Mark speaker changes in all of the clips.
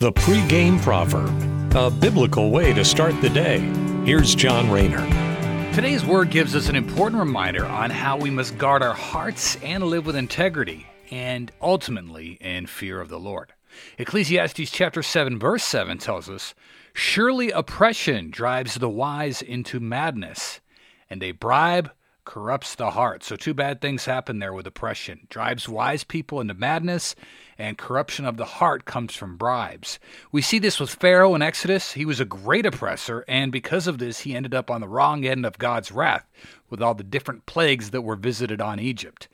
Speaker 1: The pregame proverb, a biblical way to start the day. Here's John Rayner.
Speaker 2: Today's word gives us an important reminder on how we must guard our hearts and live with integrity and ultimately in fear of the Lord. Ecclesiastes chapter 7 verse 7 tells us, "Surely oppression drives the wise into madness, and a bribe corrupts the heart. So, two bad things happen there with oppression drives wise people into madness, and corruption of the heart comes from bribes. We see this with Pharaoh in Exodus. He was a great oppressor, and because of this, he ended up on the wrong end of God's wrath with all the different plagues that were visited on Egypt.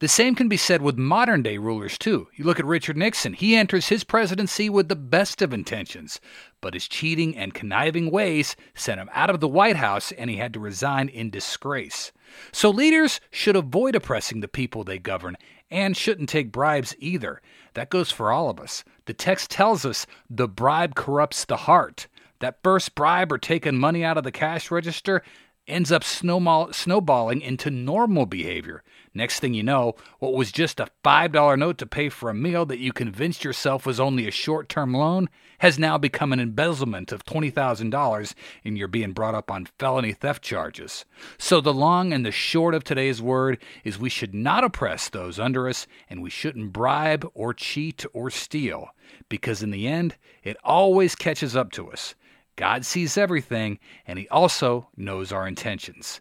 Speaker 2: The same can be said with modern day rulers, too. You look at Richard Nixon, he enters his presidency with the best of intentions, but his cheating and conniving ways sent him out of the White House and he had to resign in disgrace. So leaders should avoid oppressing the people they govern and shouldn't take bribes either. That goes for all of us. The text tells us the bribe corrupts the heart. That first bribe or taking money out of the cash register, ends up snowballing into normal behavior. Next thing you know, what was just a $5 note to pay for a meal that you convinced yourself was only a short term loan has now become an embezzlement of $20,000 and you're being brought up on felony theft charges. So, the long and the short of today's word is we should not oppress those under us and we shouldn't bribe or cheat or steal because in the end, it always catches up to us. God sees everything, and He also knows our intentions.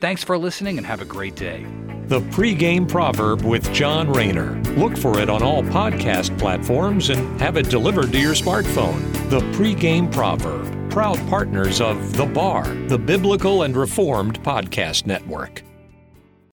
Speaker 2: Thanks for listening and have a great day.
Speaker 1: The pregame proverb with John Rayner. Look for it on all podcast platforms and have it delivered to your smartphone. The pregame proverb, proud partners of The Bar, the Biblical and Reformed Podcast Network.